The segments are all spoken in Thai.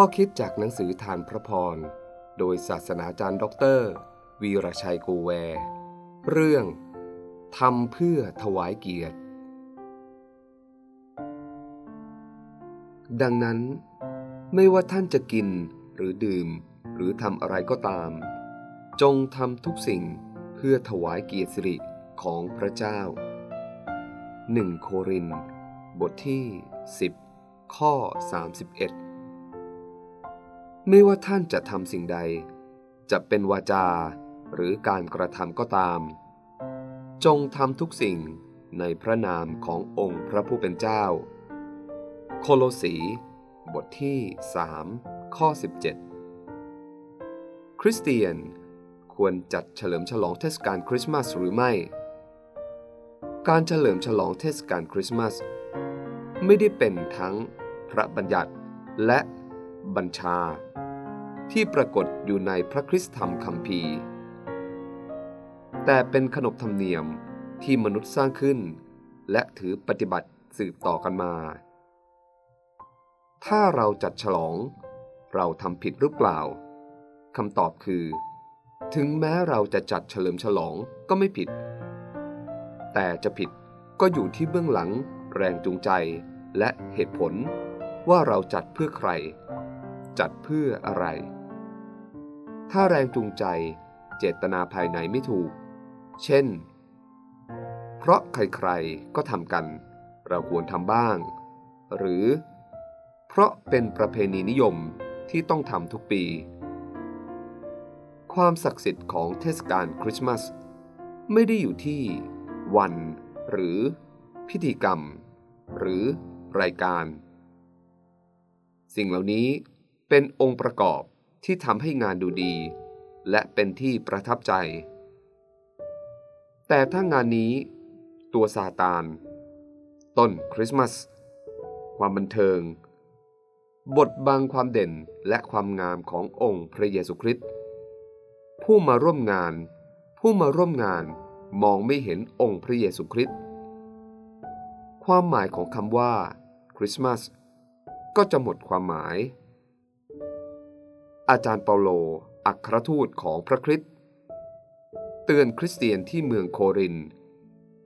ข้อคิดจากหนังสือทานพระพร โดยศาสนาจารย์ด็อกเตอร์ วีรชัยกูแว เรื่องทำเพื่อถวายเกียรติ ดังนั้นไม่ว่าท่านจะกินหรือดื่มหรือทำอะไรก็ตาม จงทำทุกสิ่งเพื่อถวายเกียรติสิริของพระเจ้า 1 โคริน บทที่ 10 ข้อ 31 ไม่ว่าท่านจะทำสิ่งใด จะเป็นวาจาหรือการกระทำก็ตาม จงทำทุกสิ่งในพระนามขององค์พระผู้เป็นเจ้า โคโลสี บทที่3ข้อ 17 คริสเตียนควรจัดเฉลิมฉลองเทศกาลคริสต์มาสหรือไม่ การเฉลิมฉลองเทศกาลคริสต์มาส ไม่ได้เป็นทั้งพระบัญญัติและ บัญชา ที่ปรากฏอยู่ในพระคริสตธรรมคัมภีร์ แต่เป็นขนบธรรมเนียมที่มนุษย์สร้างขึ้น และถือปฏิบัติสืบต่อกันมา ถ้าเราจัดฉลอง เราทำผิดหรือเปล่าคำตอบคือ ถึงแม้เราจะจัดเฉลิมฉลองก็ไม่ผิด แต่จะผิดก็อยู่ที่เบื้องหลัง แรงจูงใจและเหตุผลว่าเราจัดเพื่อใคร จัดเพื่ออะไร ถ้าแรงจูงใจเจตนาภายในไม่ถูก เช่น เพราะใครๆก็ทำกัน เราควรทำบ้าง หรือ เพราะเป็นประเพณีนิยมที่ต้องทำทุกปี ความศักดิ์สิทธิ์ของเทศกาลคริสต์มาสไม่ได้อยู่ที่ วัน หรือ พิธีกรรม หรือรายการ สิ่งเหล่านี้ เป็นองค์ประกอบที่ทำให้งานดูดี และเป็นที่ประทับใจ แต่ถ้างานนี้ ตัวซาตาน ต้นคริสต์มาส ความบันเทิง บทบังความเด่นและความงามขององค์พระเยซูคริสต์ผู้มาร่วมงาน ผู้มาร่วมงานมองไม่เห็นองค์พระเยซูคริสต์ความหมายของคำว่าคริสต์มาสก็จะหมดความหมาย อาจารย์เปาโล อัครทูตของพระคริสต์เตือนคริสเตียนที่เมืองโคริน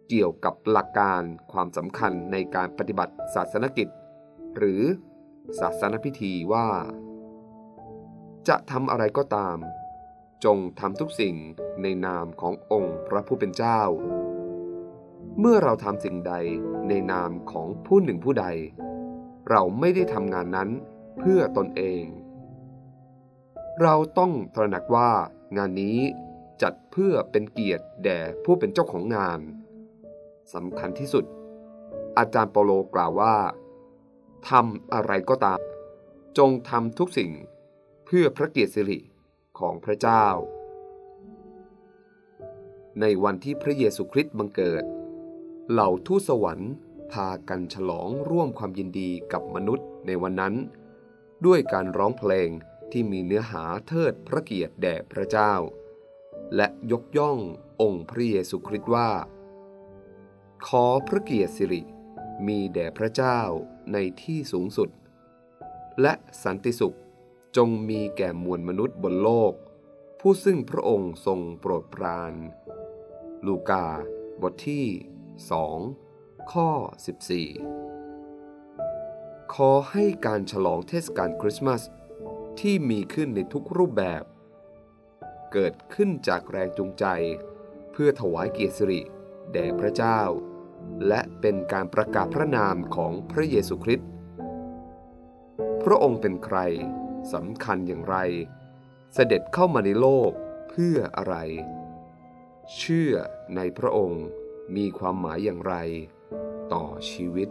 เกี่ยวกับหลักการความสำคัญในการปฏิบัติศาสนกิจ หรือศาสนพิธีว่า จะทำอะไรก็ตาม จงทำทุกสิ่งในนามขององค์พระผู้เป็นเจ้า เมื่อเราทำสิ่งใดในนามของผู้หนึ่งผู้ใด เราไม่ได้ทำงานนั้นเพื่อตนเอง เราต้องตระหนักว่างานนี้จัดเพื่อเป็นเกียรติแด่ผู้เป็นเจ้าของงานสำคัญที่สุด อาจารย์เปโลกล่าวว่าทำอะไรก็ตาม จงทำทุกสิ่งเพื่อพระเกียรติสิริของพระเจ้า ในวันที่พระเยซูคริสต์บังเกิด เหล่าทูตสวรรค์พากันฉลองร่วมความยินดีกับมนุษย์ในวันนั้น ด้วยการร้องเพลง ที่มีเนื้อหาเทิดพระเกียรติแด่พระเจ้า และยกย่ององค์พระเยซูคริสต์ว่า ขอพระเกียรติสิริมีแด่พระเจ้าในที่สูงสุด และสันติสุขจงมีแก่มวลมนุษย์บนโลก ผู้ซึ่งพระองค์ทรงโปรดปราน ลูกา บทที่ 2 ข้อ 14 ขอให้การฉลองเทศกาลคริสต์มาส ที่มีขึ้นในทุกรูปแบบ เกิดขึ้นจากแรงจูงใจ เพื่อถวายเกียรติสิริแด่พระเจ้า และเป็นการประกาศพระนามของพระเยซูคริสต์พระองค์เป็นใครสำคัญอย่างไร เสด็จเข้ามาในโลกเพื่ออะไร เชื่อในพระองค์มีความหมายอย่างไร ต่อชีวิต